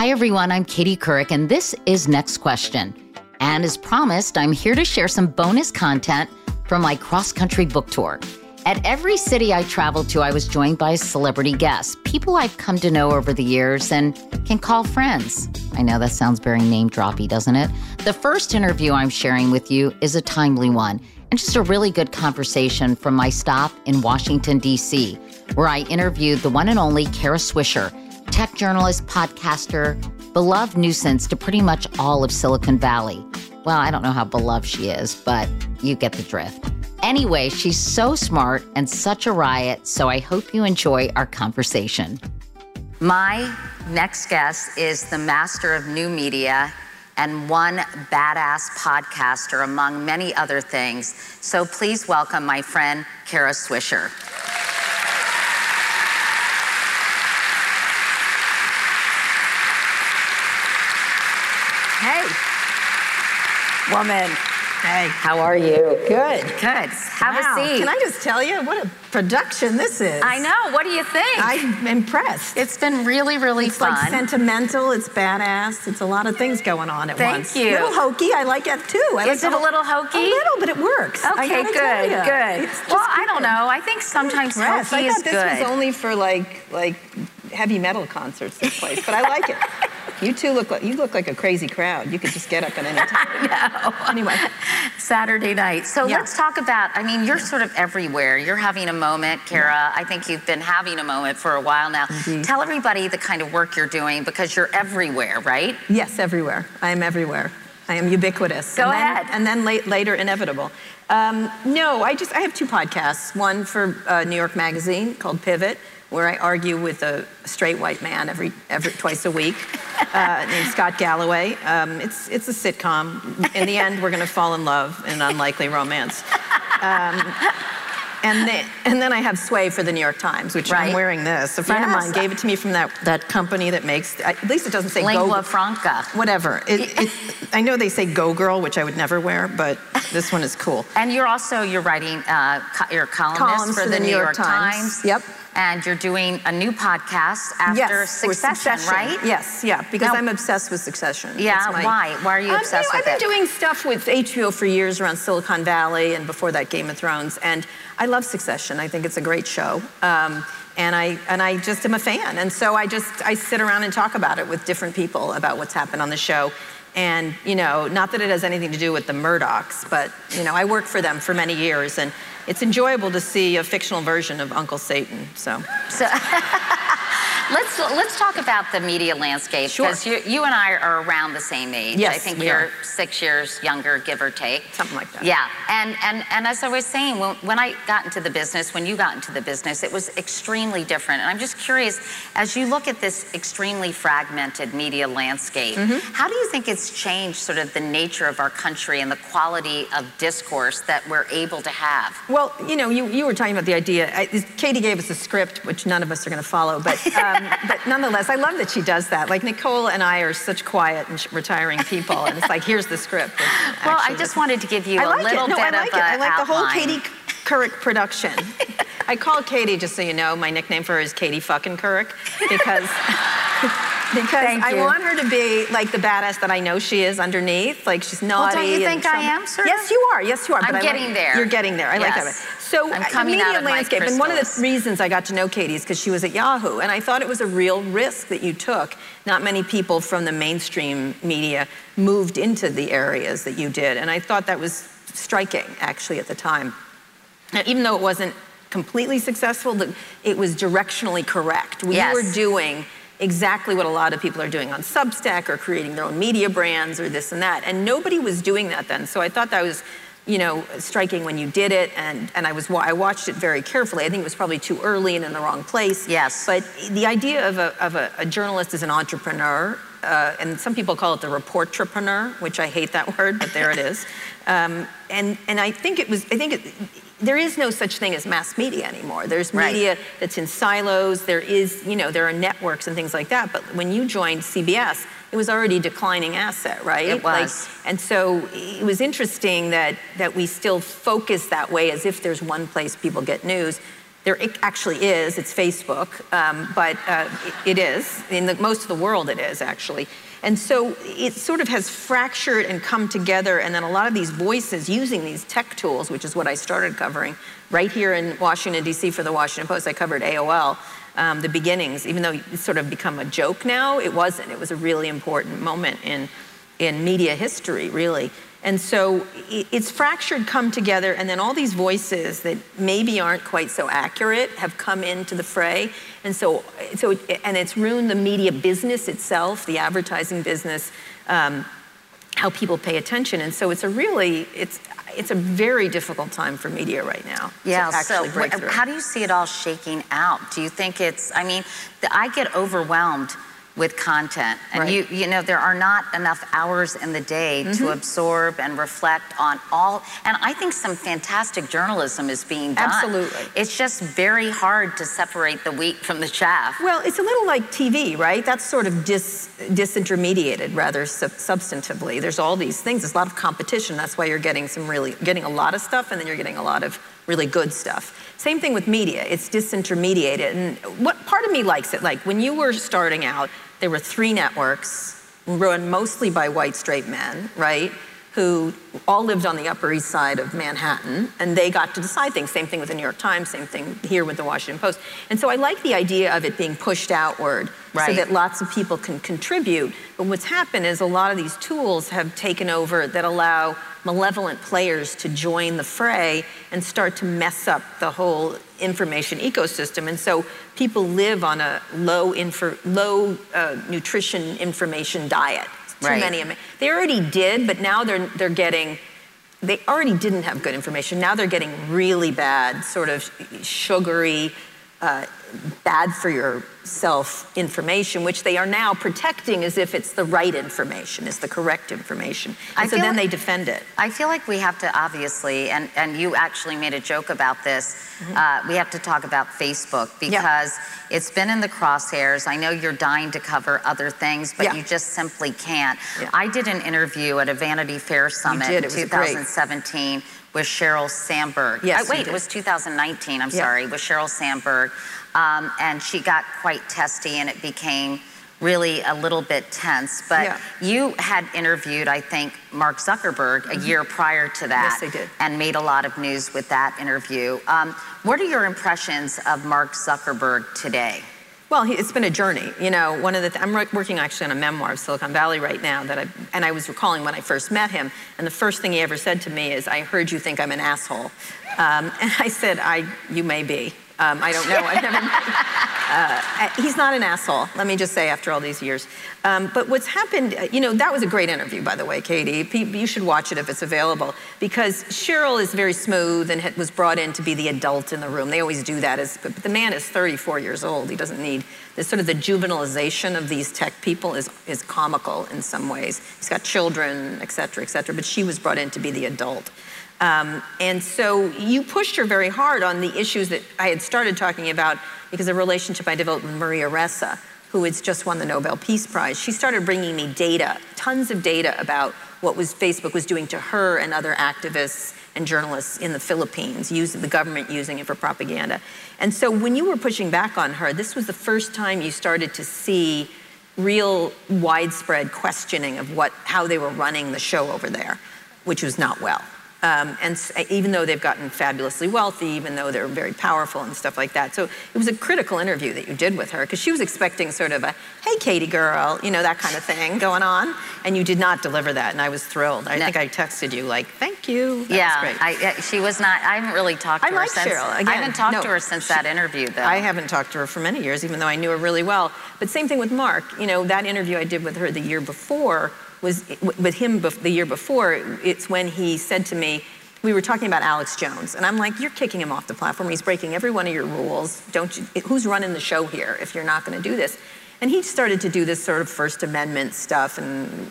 Hi, everyone. I'm Katie Couric, and this is Next Question. And as promised, I'm here to share some bonus content from my cross country book tour. At every city I traveled to, I was joined by a celebrity guests, people I've come to know over the years and can call friends. I know that sounds very name droppy, doesn't it? The first interview I'm sharing with you is a timely one and just a really good conversation from my stop in Washington, D.C., where I interviewed the one and only Kara Swisher tech journalist, podcaster, beloved nuisance to pretty much all of Silicon Valley. Well, I don't know how beloved she is, but you get the drift. Anyway, she's so smart and such a riot, so I hope you enjoy our conversation. My next guest is the master of new media and one badass podcaster, among many other things. So please welcome my friend, Kara Swisher. Hey, woman. Hey, how are you? Good. Good. Have wow. a seat. Can I just tell you what a production this is? I know. What do you think? I'm impressed. It's been really, really it's fun. It's like sentimental. It's badass. It's a lot of things going on at Thank once. you. A little hokey. I like it too. I is like it a little hokey? A little, but it works. Okay, good, good. Well, I don't know. I think sometimes hokey I thought this good. was only for like like heavy metal concerts this place, but I like it. You two look like you look like a crazy crowd. You could just get up at any time. no. Anyway, Saturday night. So Yeah. let's talk about. I mean, you're sort of everywhere. You're having a moment, Kara. I think you've been having a moment for a while now. Indeed. Tell everybody the kind of work you're doing because you're everywhere, right? yes, everywhere. I am everywhere. I am ubiquitous. Go and then, ahead. And then late, later, inevitable. Um, no, I just I have two podcasts. One for uh, New York Magazine called Pivot, where I argue with a straight white man every every twice a week, uh, named Scott Galloway. Um, it's it's a sitcom. In the end, we're going to fall in love in an unlikely romance. Um, and then, and then I have Sway for the New York Times, which Right. I'm wearing this. A friend Yes. of mine gave it to me from that, that company that makes, at least it doesn't say Lingua go. franca. Whatever. It, it, I know they say Go Girl, which I would never wear, but this one is cool. And you're also you're writing uh, co- a columnist Columns for the New York, Times. Yep. And you're doing a new podcast after yes, for Succession, right? Yes, yeah, because Now- I'm obsessed with Succession. Yeah, my- why? Why are you Um, obsessed know, with I've it? been doing stuff with HBO for years around Silicon Valley and before that Game of Thrones, and I love Succession. I think it's a great show. Um, and I and I just am a fan, and so I just I sit around and talk about it with different people about what's happened on the show, and you know, not that it has anything to do with the Murdochs, but you know, I worked for them for many years, and it's enjoyable to see a fictional version of Uncle Satan. So So, let's let's talk about the media landscape Sure. because you, you and I are around the same age. Yes, I think we you're are. six years younger, give or take. Something like that. Yeah, and and and as I was saying, when, when I got into the business, when you got into the business, it was extremely different. And I'm just curious, as you look at this extremely fragmented media landscape, Mm-hmm. how do you think it's changed sort of the nature of our country and the quality of discourse that we're able to have? Well, you know, you, you were talking about the idea. I, Katie gave us a script, which none of us are going to follow, but um, Um, but nonetheless, I love that she does that. Like Nicole and I are such quiet and retiring people, and it's like here's the script. Well, I just wanted to give you I a like little it. No, bit I like of it. I like the whole. Katie Couric production. I call Katie, just so you know, my nickname for her is Katie fucking Couric because. Because Thank I you. want her to be like the badass that I know she is underneath. Like she's naughty. Well, don't you think I am, sort Yes, you are. Yes, you are. I'm but I like- getting there. You're getting there. I like that. So I'm uh, coming the out media of landscape, and one of the reasons I got to know Katie is because she was at Yahoo, and I thought it was a real risk that you took. Not many people from the mainstream media moved into the areas that you did, and I thought that was striking actually at the time. Now, even though it wasn't completely successful, it was directionally correct. We Yes. were doing exactly what a lot of people are doing on Substack or creating their own media brands or this and that. And nobody was doing that then. So I thought that was, you know, striking when you did it. And, and I, was, I watched it very carefully. I think it was probably too early and in the wrong place. Yes. But the idea of a, of a, a journalist as an entrepreneur, uh, and some people call it the reportrepreneur, which I hate that word, but there it is. Um, and, and I think it was, I think it, there is no such thing as mass media anymore. There's Right. media that's in silos. There is, you know, there are networks and things like that. But when you joined CBS, it was already a declining asset, right? It Like, was. and so it was interesting that that we still focus that way, as if there's one place people get news. There actually is. It's Facebook, um, but uh, it, it is in the, most of the world. It is actually. And so it sort of has fractured and come together, and then a lot of these voices using these tech tools, which is what I started covering right here in Washington, D.C. for the Washington Post. I covered AOL, um, the beginnings, even though it's sort of become a joke now, it wasn't. It was a really important moment in, in media history, really. And so it's fractured, come together, and then all these voices that maybe aren't quite so accurate have come into the fray. And so, so it, and it's ruined the media business itself, the advertising business, um, how people pay attention. And so it's a really, it's, it's a very difficult time for media right now Yeah, to actually so how do you see it all shaking out? Do you think it's, I mean, the, I get overwhelmed with content. And Right. you, you know, there are not enough hours in the day Mm-hmm. to absorb and reflect on all, and I think some fantastic journalism is being done. Absolutely. It's just very hard to separate the wheat from the chaff. Well, it's a little like TV, right? That's sort of dis, disintermediated rather sub- substantively. There's all these things. There's a lot of competition. That's why you're getting some really getting a lot of stuff, and then you're getting a lot of really good stuff. Same thing with media. It's disintermediated, and what part of me likes it. Like when you were starting out, there were three networks run mostly by white straight men, right? Who all lived on the Upper East Side of Manhattan, and they got to decide things. Same thing with the New York Times, same thing here with the Washington Post. And so I like the idea of it being pushed outward so that lots of people can contribute. But what's happened is a lot of these tools have taken over that allow malevolent players to join the fray and start to mess up the whole information ecosystem. And so people live on a low, low uh, nutrition information diet. Too Right. many. They already did, but now they're they're getting. They already didn't have good information. Now they're getting really bad, sort of sugary, uh, bad for your self information, which they are now protecting as if it's the right information, is the correct information. I And so then like- they defend it. I feel like we have to obviously, and, and you actually made a joke about this, uh, we have to talk about Facebook Mm-hmm. Yeah. because it's been in the crosshairs. I know you're dying to cover other things, but Yeah. you just simply can't. Yeah. I did an interview at a Vanity Fair summit did. in It was great. 2017 with Sheryl Sandberg. Yes, Uh, you wait, it was 2019, I'm Yeah. sorry, with Sheryl Sandberg. Um, and she got quite testy and it became really a little bit tense. But Yeah. you had interviewed, I think, Mark Zuckerberg a year prior to that. Yes, I did. And made a lot of news with that interview. Um, what are your impressions of Mark Zuckerberg today? Well, it's been a journey. You know, one of the th- I'm working actually on a memoir of Silicon Valley right now that I and I was recalling when I first met him, and the first thing he ever said to me is, "I heard you think I'm an asshole," um, and I said, "I you may be." Um, I don't know. I've never. Uh, he's not an asshole, let me just say, after all these years. Um, but what's happened, uh, you know, that was a great interview, by the way, Katie. You should watch it if it's available, because Sheryl is very smooth and was brought in to be the adult in the room. They always do that, as, but the man is 34 years old. He doesn't need this sort of the juvenilization of these tech people is, is comical in some ways. He's got children, et cetera, et cetera, but she was brought in to be the adult. Um, and so you pushed her very hard on the issues that I had started talking about because of a relationship I developed with Maria Ressa, who has just won the Nobel Peace Prize. She started bringing me data, tons of data about what was Facebook was doing to her and other activists and journalists in the Philippines, using the government using it for propaganda. And so when you were pushing back on her, this was the first time you started to see real widespread questioning of what how they were running the show over there, which was not well. Um, and even though they've gotten fabulously wealthy, even though they're very powerful and stuff like that. So it was a critical interview that you did with her because she was expecting sort of a, hey, Katie girl, you know, that kind of thing going on. And you did not deliver that. And I was thrilled. I no. think I texted you like, thank you. That yeah, I, she was not, I haven't really talked to I her like since. Sheryl. Again, I haven't talked no, to her since she, that interview though. I haven't talked to her for many years, even though I knew her really well. But same thing with Mark. You know, that interview I did with her the year before was with him the year before. It's when he said to me, we were talking about Alex Jones, and I'm like, you're kicking him off the platform. He's breaking every one of your rules. Don't you, who's running the show here if you're not going to do this? And he started to do this sort of First Amendment stuff, and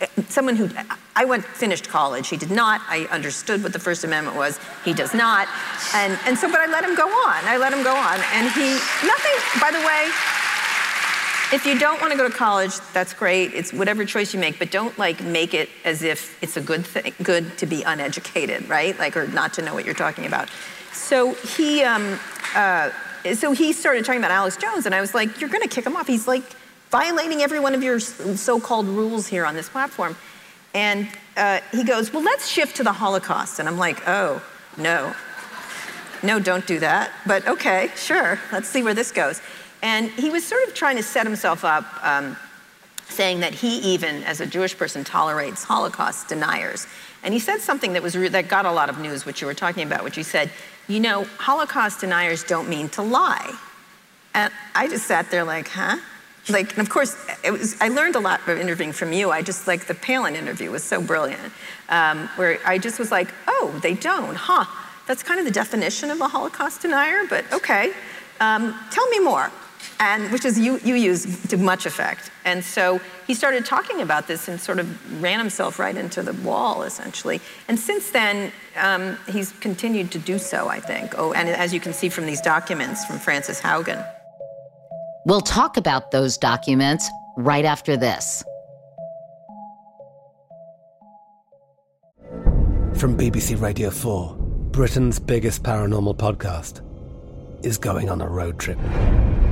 eh, someone who I went finished college. He did not. I understood what the First Amendment was. He does not. And and so, but I let him go on. I let him go on, and he nothing. By the way, if you don't want to go to college, that's great. It's whatever choice you make, but don't like make it as if it's a good thing, good to be uneducated, right? Like, or not to know what you're talking about. So he, um, uh, so he started talking about Alex Jones, and I was like, you're going to kick him off. He's like violating every one of your so-called rules here on this platform. And uh, he goes, well, let's shift to the Holocaust. And I'm like, oh, no. No, don't do that. But okay, sure. Let's see where this goes. And he was sort of trying to set himself up, um, saying that he even, as a Jewish person, tolerates Holocaust deniers. And he said something that was that got a lot of news, which you were talking about, which he said, you know, Holocaust deniers don't mean to lie. And I just sat there like, huh? Like, and of course, it was, I learned a lot from interviewing from you. I just like the Palin interview was so brilliant, um, where I just was like, oh, they don't, huh? That's kind of the definition of a Holocaust denier, but okay. Um, tell me more and which is you, you use to much effect. And so he started talking about this and sort of ran himself right into the wall, essentially. And since then, um, he's continued to do so, I think. Oh, and as you can see from these documents from Frances Haugen. We'll talk about those documents right after this. From BBC Radio 4, Britain's biggest paranormal podcast is going on a road trip.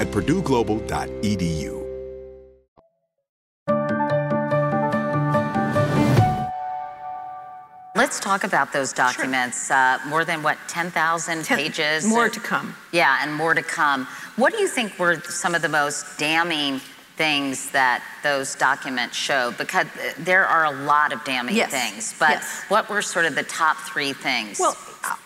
at purdueglobal.edu. Let's talk about those documents. Uh, more than what, 10,000 Ten- pages? more And- to come. Yeah, and more to come. What do you think were some of the most damning things that those documents show? Because there are a lot of damning Yes, things, but yes. what were sort of the top three things? Well,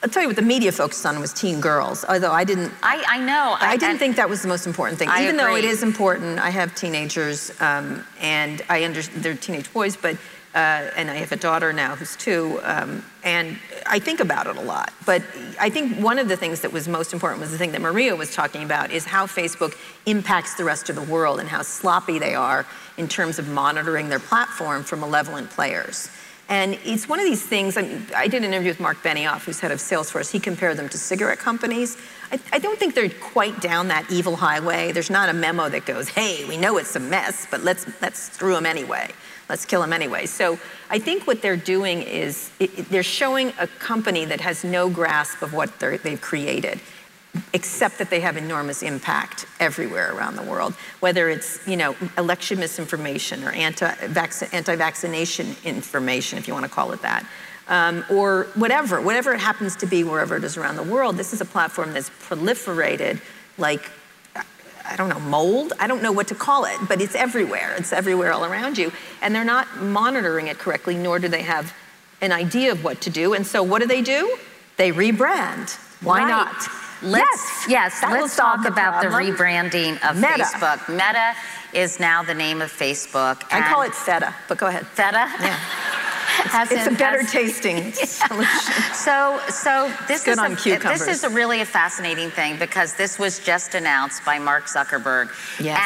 I'll tell you what the media focused on was teen girls, although I didn't. I, I know. I didn't and- think that was the most important thing. I Even though it is important, I have teenagers, um, and I understand they're teenage boys, but uh, and I have a daughter now who's two, um, and I think about it a lot. But I think one of the things that was most important was the thing that Maria was talking about is how Facebook impacts the rest of the world and how sloppy they are in terms of monitoring their platform for malevolent players. And it's one of these things, I, mean, I did an interview with Marc Benioff, who's head of Salesforce. He compared them to cigarette companies. I, I don't think they're quite down that evil highway. There's not a memo that goes, hey, we know it's a mess, but let's, let's screw them anyway. Let's kill them anyway. So I think what they're doing is it, they're showing a company that has no grasp of what they've created except that they have enormous impact everywhere around the world, whether it's, you know, election misinformation or anti-vac- anti-vaccination information, if you want to call it that, um, or whatever, whatever it happens to be, wherever it is around the world. This is a platform that's proliferated like I don't know, mold? I don't know what to call it, but it's everywhere. It's everywhere all around you. And they're not monitoring it correctly, nor do they have an idea of what to do. And so what do they do? They rebrand. Why Right. not? Let's, yes, will let's talk about the rebranding of Meta. Facebook. Meta is now the name of Facebook. I call it feta, but go ahead. Feta. Yeah. As It's a better as- tasting solution. So, so this is a, this is a really a fascinating thing because this was just announced by Mark Zuckerberg. Yes.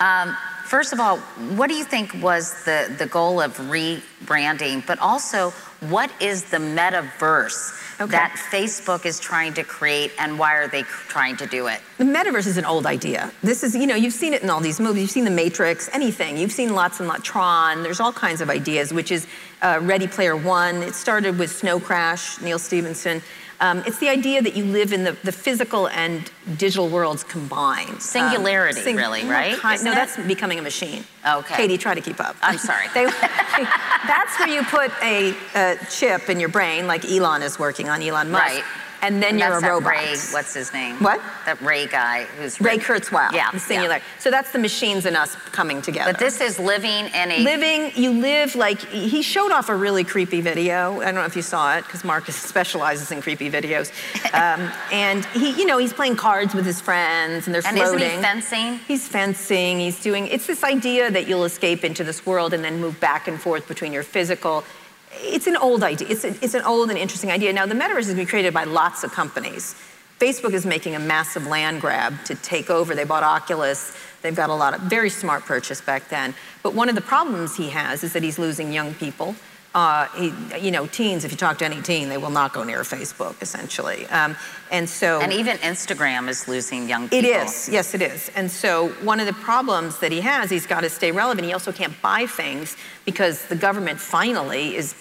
And um, first of all, what do you think was the the goal of rebranding? But also, what is the metaverse Okay. that Facebook is trying to create, and why are they trying to do it? The metaverse is an old idea. This is, you know, you've seen it in all these movies. You've seen The Matrix, anything. You've seen lots and lots, Tron. There's all kinds of ideas, which is uh, Ready Player One. It started with Snow Crash, Neal Stephenson. Um, it's the idea that you live in the, the physical and digital worlds combined. Um, Singularity, really, right? kind- no, that's becoming a machine. Okay. Katie, try to keep up. I'm sorry. They, that's where you put a, a chip in your brain, like Elon is working on, Elon Musk. Right. And then And you're a robot. Ray, what's his name? What? That Ray guy who's Ray Kurzweil. Yeah, The singular. yeah. So that's the machines and us coming together. But this is living in a living, you live like he showed off a really creepy video. I don't know if you saw it because Marcus specializes in creepy videos. Um, and he, you know, he's playing cards with his friends and they're And isn't he fencing? He's fencing. He's doing. It's this idea that you'll escape into this world and then move back and forth between your physical. It's an old idea. It's, a, it's an old and interesting idea. Now the metaverse has been created by lots of companies. Facebook is making a massive land grab to take over. They bought Oculus. They've got a lot of very smart purchase back then. But one of the problems he has is that he's losing young people. Uh, he, you know, teens. If you talk to any teen, they will not go near Facebook, essentially. Um, and so, And even Instagram is losing young people. it is, yes, it is. And so, one of the problems that he has, he's got to stay relevant. He also can't buy things because the government finally is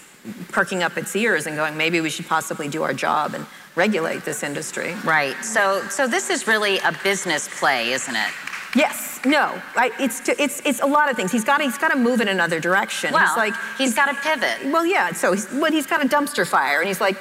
perking up its ears and going, maybe we should possibly do our job and regulate this industry. Right. So, so this is really a business play, isn't it? Yes, no, I, it's, it's, it's a lot of things. He's got, he's got to move in another direction. Well, he's like, he's got to pivot. Well, yeah. So he's, well, he's got a dumpster fire, and he's like,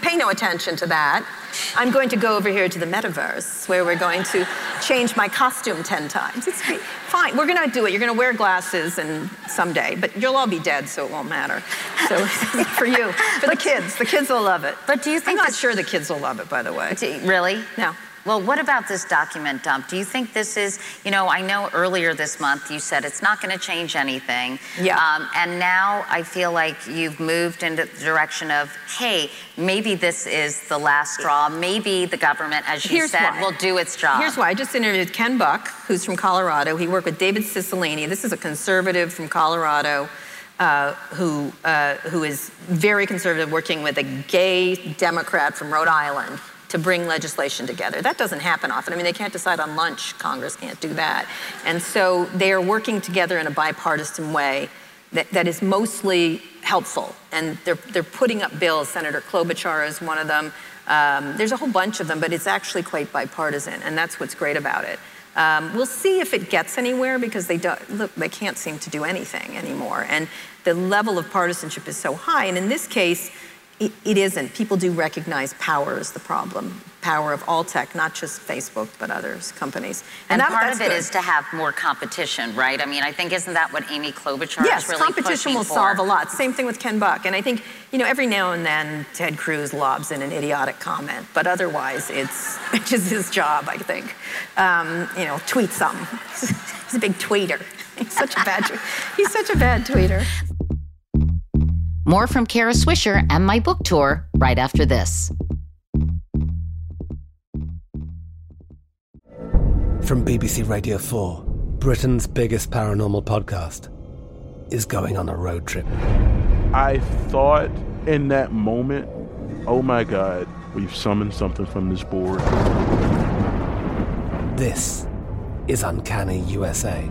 pay no attention to that. I'm going to go over here to the metaverse, where we're going to change my costume ten times. It's fine. We're going to do it. You're going to wear glasses, and someday, but you'll all be dead, so it won't matter. So for you, for the kids, the kids will love it. But do you think I'm not sure the kids will love it, by the way. Do- Really? No. Well, what about this document dump? Do you think this is, you know, I know earlier this month you said it's not going to change anything. Yeah. Um, and now I feel like you've moved into the direction of, hey, maybe this is the last straw. Maybe the government, as you Here's said, why. will do its job. Here's why. I just interviewed Ken Buck, who's from Colorado. He worked with David Cicilline. This is a conservative from Colorado uh, who, uh, who is very conservative, working with a gay Democrat from Rhode Island to bring legislation together. That doesn't happen often. I mean, they can't decide on lunch. Congress can't do that. And so they are working together in a bipartisan way that, that is mostly helpful. And they're, they're putting up bills. Senator Klobuchar is one of them. Um, there's a whole bunch of them, but it's actually quite bipartisan, and that's what's great about it. Um, we'll see if it gets anywhere because they don't, look, they can't seem to do anything anymore. And the level of partisanship is so high. And in this case, it, it isn't. People do recognize power is the problem. Power of all tech, not just Facebook, but others, companies. And, And, that- part of it good. is to have more competition, right? I mean, I think isn't that what Amy Klobuchar Yes, is really competition will for? solve a lot. Same thing with Ken Buck. And I think, you know, every now and then Ted Cruz lobs in an idiotic comment, but otherwise it's it's just his job, I think. Um, you know, tweet something. He's a big tweeter. He's such a bad, he's such a bad tweeter. More from Kara Swisher and my book tour right after this. From BBC Radio 4, Britain's biggest paranormal podcast is going on a road trip. I thought in that moment, oh my God, we've summoned something from this board. This is Uncanny USA.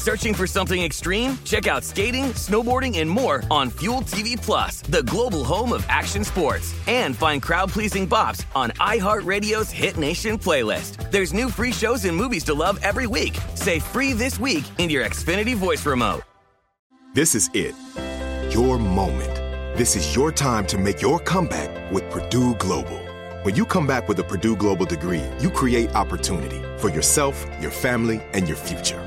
Searching for something extreme? Check out skating, snowboarding, and more on Fuel TV Plus, the global home of action sports. And find crowd-pleasing bops on iHeartRadio's Hit Nation playlist. There's new free shows and movies to love every week. Say free this week in your Xfinity voice remote. This is it. Your moment. This is your time to make your comeback with Purdue Global. When you come back with a Purdue Global degree, you create opportunity for yourself, your family, and your future.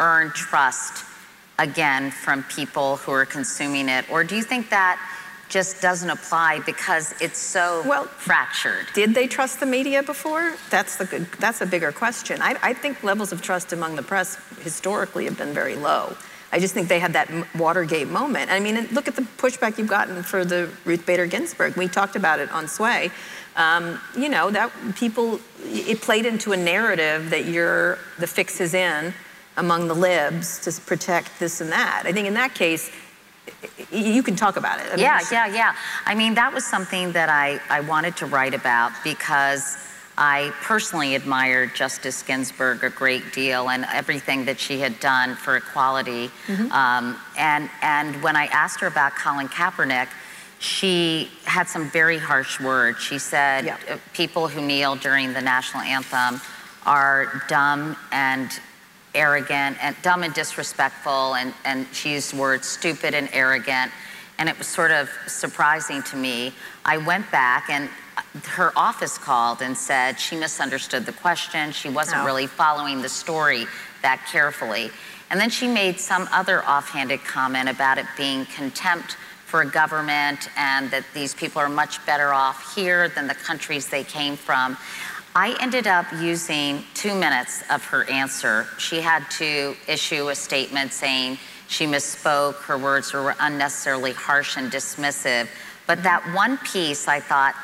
earn trust again from people who are consuming it? Or do you think that just doesn't apply because it's so Well, fractured? Did they trust the media before? That's the good. That's a bigger question. I, I think levels of trust among the press historically have been very low. I just think they had that Watergate moment. I mean, look at the pushback you've gotten for the Ruth Bader Ginsburg. We talked about it on Sway. Um, you know that people, it played into a narrative that you're the fix is in among the libs to protect this and that. I think in that case, you can talk about it. I mean, Yeah, yeah, yeah. I mean, that was something that I, I wanted to write about because I personally admired Justice Ginsburg a great deal and everything that she had done for equality. Mm-hmm. Um, and, and when I asked her about Colin Kaepernick, she had some very harsh words. She said, Yeah. people who kneel during the national anthem are dumb and arrogant and dumb and disrespectful and, and she used words stupid and arrogant and it was sort of surprising to me. I went back and uh, her office called and said she misunderstood the question. She wasn't Oh. really following the story that carefully. And then she made some other offhanded comment about it being contempt for a government and that these people are much better off here than the countries they came from I ended up using two minutes of her answer. She had to issue a statement saying she misspoke, her words were unnecessarily harsh and dismissive. But mm-hmm. that one piece, I thought,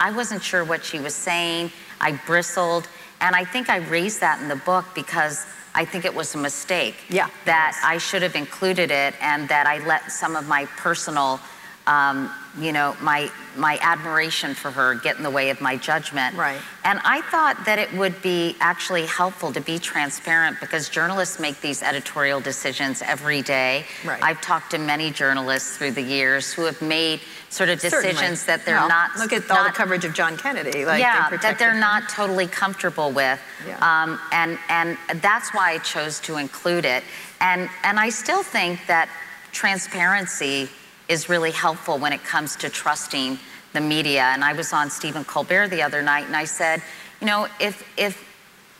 I wasn't sure what she was saying. I bristled. And I think I raised that in the book because I think it was a mistake. Yeah, That. I should have included it and that I let some of my personal, um, you know, my, my admiration for her get in the way of my judgment. Right. And I thought that it would be actually helpful to be transparent because journalists make these editorial decisions every day. Right. I've talked to many journalists through the years who have made sort of Certainly. decisions that they're Well, not. Look at all the coverage of John Kennedy. Like, yeah, they that they're protected not totally comfortable with. Yeah. Um, and, and that's why I chose to include it. And, and I still think that transparency is really helpful when it comes to trusting the media. And I was on Stephen Colbert the other night and I said, you know, if, if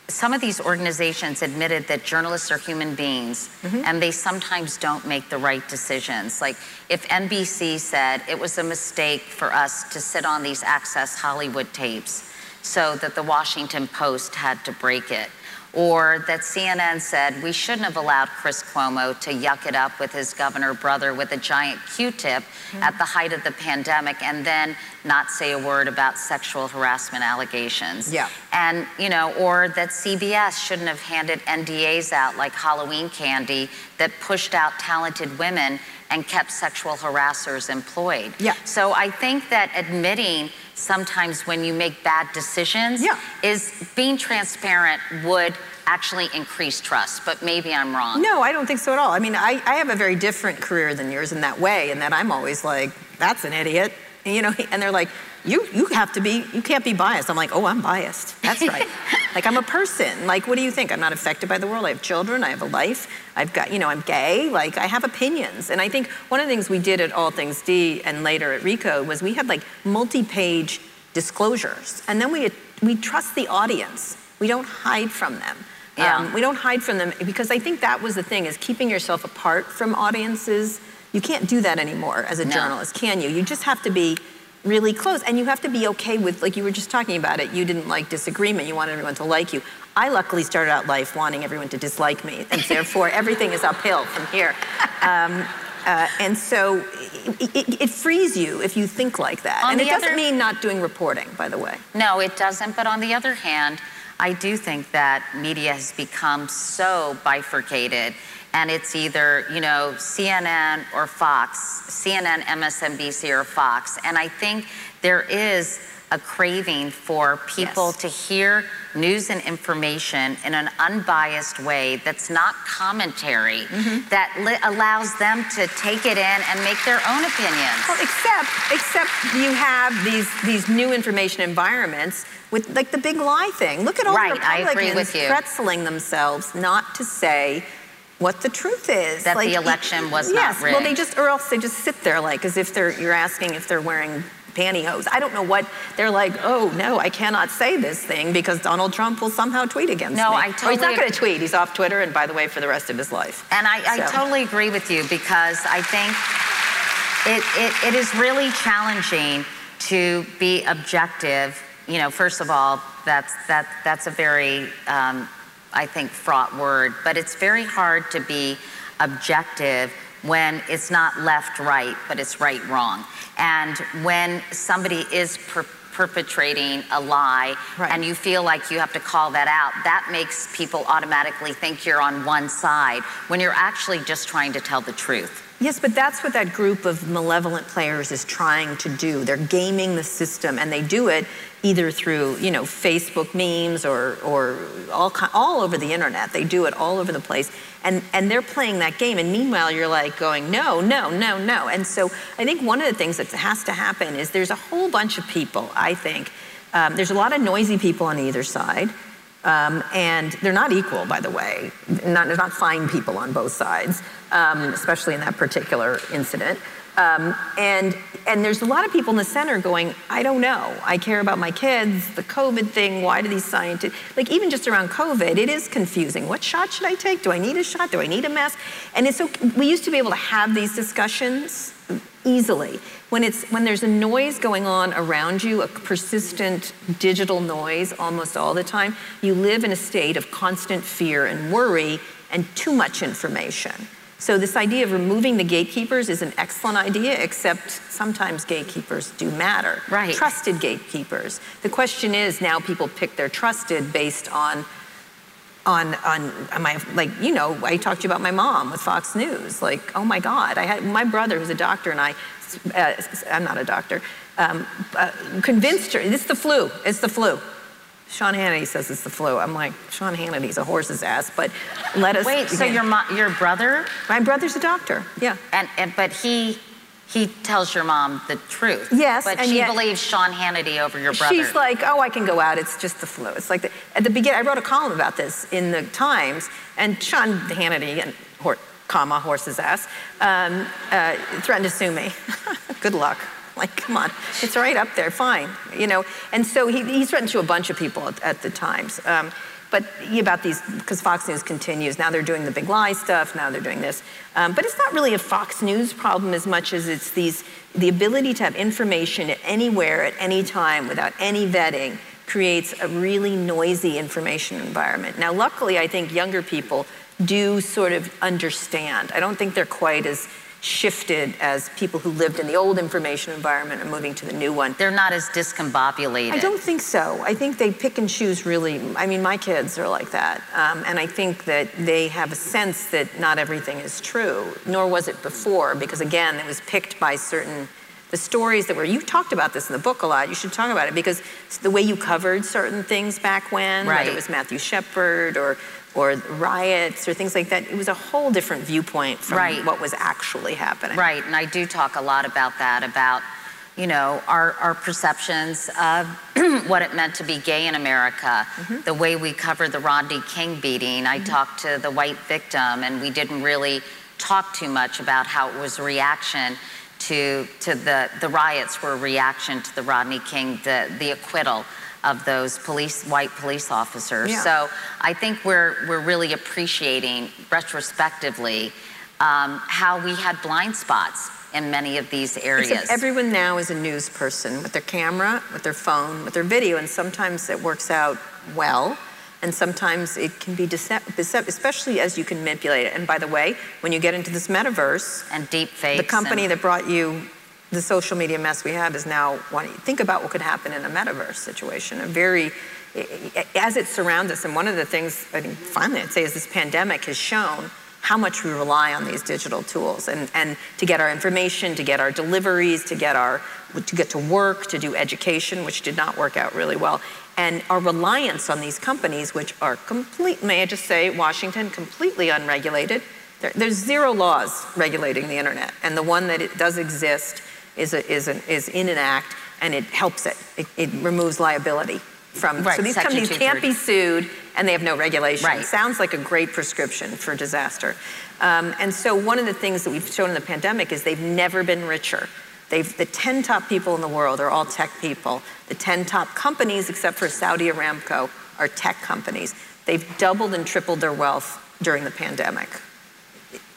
some of these organizations admitted that journalists are human beings mm-hmm. and they sometimes don't make the right decisions. Like if NBC said it was a mistake for us to sit on these Access Hollywood tapes so that the Washington Post had to break it. Or that CNN said we shouldn't have allowed Chris Cuomo to yuck it up with his governor brother with a giant Q tip mm-hmm. at the height of the pandemic. And then not say a word about sexual harassment allegations. Yeah. And, you know, or that CBS shouldn't have handed NDAs out like Halloween candy that pushed out talented women and kept sexual harassers employed. Yeah. So I think that admitting sometimes when you make bad decisions Yeah. is being transparent would actually increase trust, but maybe I'm wrong. No, I don't think so at all. I mean, I, I have a very different career than yours in that way, in that I'm always like, that's an idiot. And, you know, and they're like, you you have to be, you can't be biased. I'm like, oh, I'm biased. That's right. like I'm a person. Like, what do you think? I'm not affected by the world. I have children. I have a life. I've got, you know, I'm gay. Like, I have opinions. And I think one of the things we did at All Things D and later at Recode was we had like multi-page disclosures, and then we we trust the audience. We don't hide from them. Yeah. Um, we don't hide from them because I think that was the thing is keeping yourself apart from audiences. You can't do that anymore as a No. journalist, can you? You just have to be really close and you have to be okay with like you were just talking about it. You didn't like disagreement. You wanted everyone to like you. I luckily started out life wanting everyone to dislike me, and therefore everything is uphill from here. Um, uh, and so it, it, it frees you if you think like that. On and it doesn't other- mean not doing reporting, by the way. No, it doesn't. But on the other hand, I do think that media has become so bifurcated. And it's either, you know, CNN or Fox, CNN, MSNBC, or Fox. And I think there is a craving for people Yes. to hear news and information in an unbiased way that's not commentary, mm-hmm. that li- allows them to take it in and make their own opinions. Well, except except you have these these new information environments with like the big lie thing. Look at all Right, the I agree Republicans with you. pretzeling themselves not to say what the truth is. That the election was not yes, well, they just or else they just sit there like as if they're you're asking if they're wearing pantyhose. I don't know what they're like. Oh no, I cannot say this thing because Donald Trump will somehow tweet against No, me. No, I Or he's not going to tweet. He's off Twitter, and by the way, for the rest of his life. And I, I totally agree with you because I think it, it, it is really challenging to be objective. You know, first of all, that's, that, that's a very, um, I think, fraught word, but it's very hard to be objective when it's not left right, but it's right wrong. And when somebody is per- perpetrating a lie Right. and you feel like you have to call that out, that makes people automatically think you're on one side when you're actually just trying to tell the truth. Yes, but that's what that group of malevolent players is trying to do. They're gaming the system, and they do it either through, you know, Facebook memes or, or all, all over the internet. They do it all over the place, and, and they're playing that game. And meanwhile, you're like going, no, no, no, no. And so I think one of the things that has to happen is there's a whole bunch of people, I think. Um, there's a lot of noisy people on either side. Um, and they're not equal, by the way. Not, not fine people on both sides, um, especially in that particular incident. Um, and and there's a lot of people in the center going, I don't know. I care about my kids, the COVID thing. Why do these scientists like even just around COVID? It is confusing. What shot should I take? Do I need a shot? Do I need a mask? And it's so we used to be able to have these discussions easily. When it's when there's a noise going on around you, a persistent digital noise almost all the time, you live in a state of constant fear and worry and too much information. So this idea of removing the gatekeepers is an excellent idea, except sometimes gatekeepers do matter. Right. Trusted gatekeepers. The question is now people pick their trusted based on on on my like you know I talked to you about my mom with Fox News like oh my God I had my brother who's a doctor and I uh, I'm not a doctor um, uh, convinced her it's the flu it's the flu Sean Hannity says it's the flu I'm like Sean Hannity's a horse's ass but let us wait so your mo- your brother my brother's a doctor yeah and, and but he he tells your mom the truth. Yes, but she yet- believes Sean Hannity over your brother. She's like, oh, I can go out. It's just the flu. It's like the, at the beginning. I wrote a column about this in the Times, and Sean Hannity and comma horse's ass um, uh, threatened to sue me. Good luck. Like, come on, it's right up there. Fine, you know. And so he, he threatened to a bunch of people at, at the Times. Um, but about these, because Fox News continues. Now they're doing the big lie stuff. Now they're doing this. Um, but it's not really a Fox News problem as much as it's these the ability to have information at anywhere at any time without any vetting creates a really noisy information environment. Now, luckily, I think younger people do sort of understand. I don't think they're quite as shifted as people who lived in the old information environment are moving to the new one. They're not as discombobulated. I don't think so. I think they pick and choose really. I mean, my kids are like that. Um, and I think that they have a sense that not everything is true, nor was it before, because again, it was picked by certain. The stories that were, you talked about this in the book a lot. You should talk about it because the way you covered certain things back when, Right. whether it was Matthew Shepard or or riots or things like that, it was a whole different viewpoint from Right. what was actually happening. Right, and I do talk a lot about that, about, you know, our, our perceptions of what it meant to be gay in America, Mm-hmm. the way we covered the Rodney King beating. I talked to the white victim, and we didn't really talk too much about how it was a reaction to, to the, the riots were a reaction to the Rodney King, the, the acquittal of those police, white police officers. Yeah. So I think we're, we're really appreciating retrospectively um, how we had blind spots in many of these areas. Except everyone now is a news person with their camera, with their phone, with their video, and sometimes it works out well, and sometimes it can be deceptive, especially as you can manipulate it. And by the way, when you get into this metaverse, and deep fakes. the company that brought you the social media mess we have is now wanting think about what could happen in a metaverse situation. A very as it surrounds us, and one of the things I think finally I'd say is this pandemic has shown how much we rely on these digital tools and, and to get our information, to get our deliveries, to get our to get to work, to do education, which did not work out really well. And our reliance on these companies, which are complete, may I just say, Washington, completely unregulated. There, there's zero laws regulating the internet, and the one that it does exist is, a, is, an, is in an act, and it helps it. It, it removes liability from. Right, so these companies can't be sued, and they have no regulation. Right. Sounds like a great prescription for disaster. Um, and so one of the things that we've shown in the pandemic is they've never been richer. They've, the 10 top people in the world are all tech people. The 10 top companies, except for Saudi Aramco, are tech companies. They've doubled and tripled their wealth during the pandemic.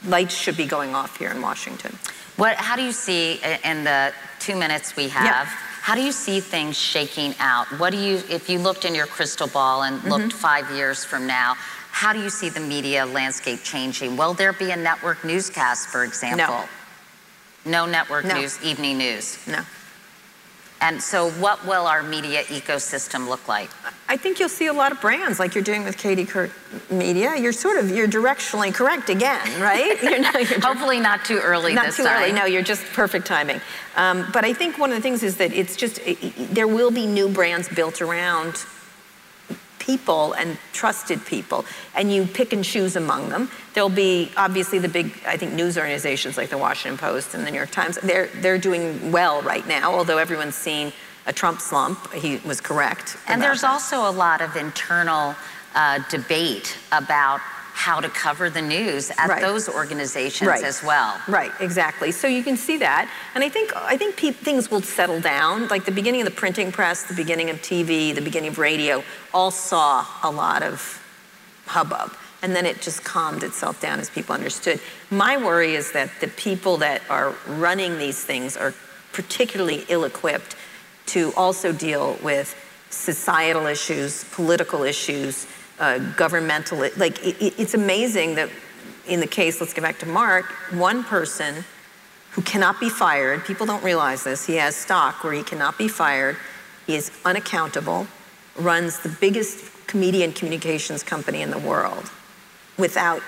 Lights should be going off here in Washington. What, how do you see in the two minutes we have? How do you see things shaking out? What do you, if you looked in your crystal ball and Mm-hmm. looked five years from now, how do you see the media landscape changing? Will there be a network newscast, for example? No network No. news, evening news. No. And so, what will our media ecosystem look like? I think you'll see a lot of brands like you're doing with Katie Couric Media. You're sort of you're directionally correct again, right? You're not, you're Hopefully, not too early not this too time. early. No, you're just perfect timing. Um, but I think one of the things is that it's just i- i- there will be new brands built around people and trusted people, and you pick and choose among them. There'll be obviously the big, I think, news organizations like the Washington Post and the New York Times. They're they're doing well right now, although everyone's seen a Trump slump. He was correct. And there's that. also a lot of internal uh, debate about how to cover the news at Right. those organizations Right. as well. Right, exactly. So you can see that, and I think I think things will settle down. Like the beginning of the printing press, the beginning of TV, the beginning of radio, all saw a lot of hubbub, and then it just calmed itself down as people understood. My worry is that the people that are running these things are particularly ill-equipped to also deal with societal issues, political issues, uh, governmental. Like it, it- it's amazing that in the case, let's get back to Mark, one person who cannot be fired. People don't realize this. He has stock where he cannot be fired. He is unaccountable. Runs the biggest comedian communications company in the world without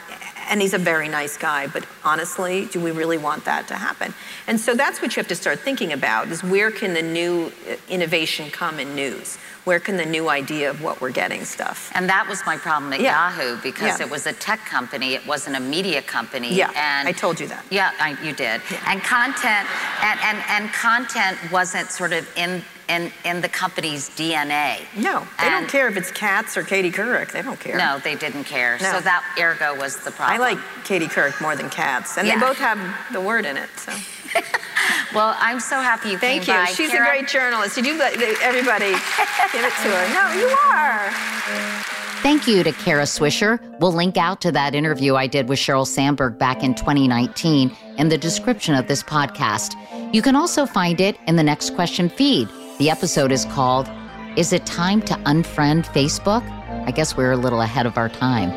and he's a very nice guy but honestly do we really want that to happen and so that's what you have to start thinking about is where can the new uh, innovation come in news where can the new idea of what we're getting stuff And that was my problem at Yeah. Yahoo because Yeah. it was a tech company, it wasn't a media company. Yeah, and I told you that. Yeah, I, you did. And content and, and, and content wasn't sort of in in in the company's DNA. no they And- don't care if it's cats or katie couric they don't care No, they didn't care. No. So that ergo was the problem. i like katie couric more than cats and Yeah. they both have the word in it so Well, I'm so happy you thank came you by. she's Kara. a great journalist you do let everybody give it to her no you are Thank you to Kara Swisher. We'll link out to that interview I did with Sheryl Sandberg back in 2019 in the description of this podcast. You can also find it in the next question feed. The episode is called Is It Time to Unfriend Facebook? I guess we're a little ahead of our time.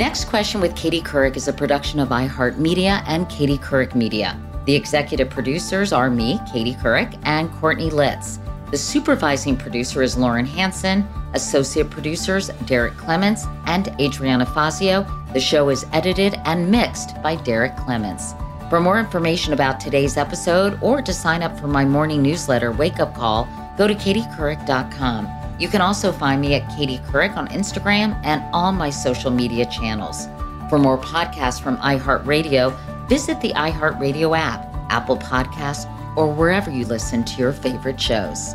Next Question with Katie Couric is a production of iHeartMedia and Katie Couric Media. The executive producers are me, Katie Couric, and Courtney Litz. The supervising producer is Lauren Hanson. Associate producers Derek Clements and Adriana Fazio. The show is edited and mixed by Derek Clements. For more information about today's episode or to sign up for my morning newsletter, Wake Up Call, go to katiecouric.com. You can also find me at Katie Couric on Instagram and all my social media channels. For more podcasts from iHeartRadio, visit the iHeartRadio app, Apple Podcasts, or wherever you listen to your favorite shows.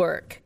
work.